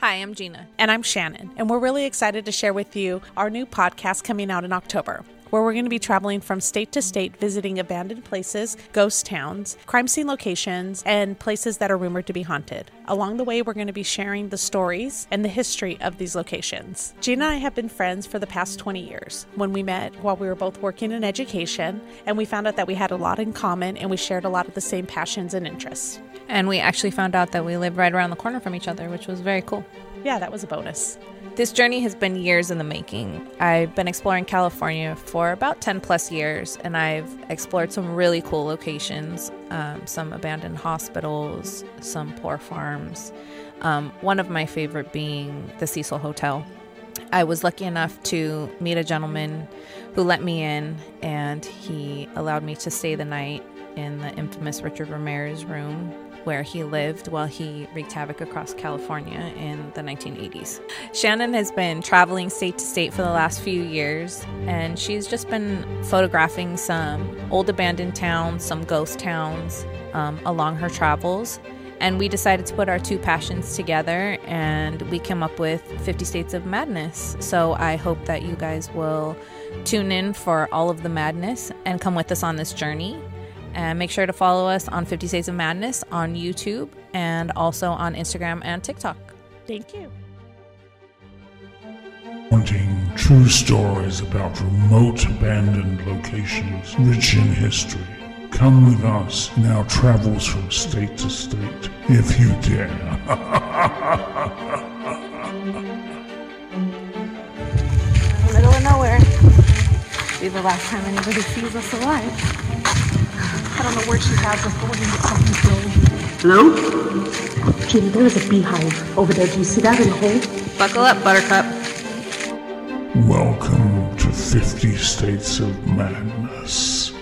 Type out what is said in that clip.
Hi, I'm Gina. And I'm Shannon, and we're really excited to share with you our new podcast coming out in October where we're going to be traveling from state to state visiting abandoned places, ghost towns, crime scene locations, and places that are rumored to be haunted. Along the way, we're going to be sharing the stories and the history of these locations. Gina and I have been friends for the past 20 years when we met while we were both working in education, and we found out that we had a lot in common and we shared a lot of the same passions and interests. And we actually found out that we live right around the corner from each other, which was very cool. Yeah, that was a bonus. This journey has been years in the making. I've been exploring California for about 10 plus years, and I've explored some really cool locations um, some abandoned hospitals, some poor farms. Um, one of my favorite being the Cecil Hotel. I was lucky enough to meet a gentleman who let me in, and he allowed me to stay the night in the infamous Richard Ramirez room where he lived while he wreaked havoc across California in the 1980s. Shannon has been traveling state to state for the last few years, and she's just been photographing some old abandoned towns, some ghost towns um, along her travels. And we decided to put our two passions together and we came up with 50 States of Madness. So I hope that you guys will tune in for all of the madness and come with us on this journey. And make sure to follow us on 50 States of Madness on YouTube and also on Instagram and TikTok. Thank you. Wanting true stories about remote abandoned locations rich in history. Come with us in our travels from state to state, if you dare. Middle of nowhere. Be the last time anybody sees us alive. I don't know where she has us, but we're gonna get something filled. Hello? Judy, there is a beehive over there. Do you see that in the hole? Buckle up, Buttercup. Welcome to 50 States of Madness.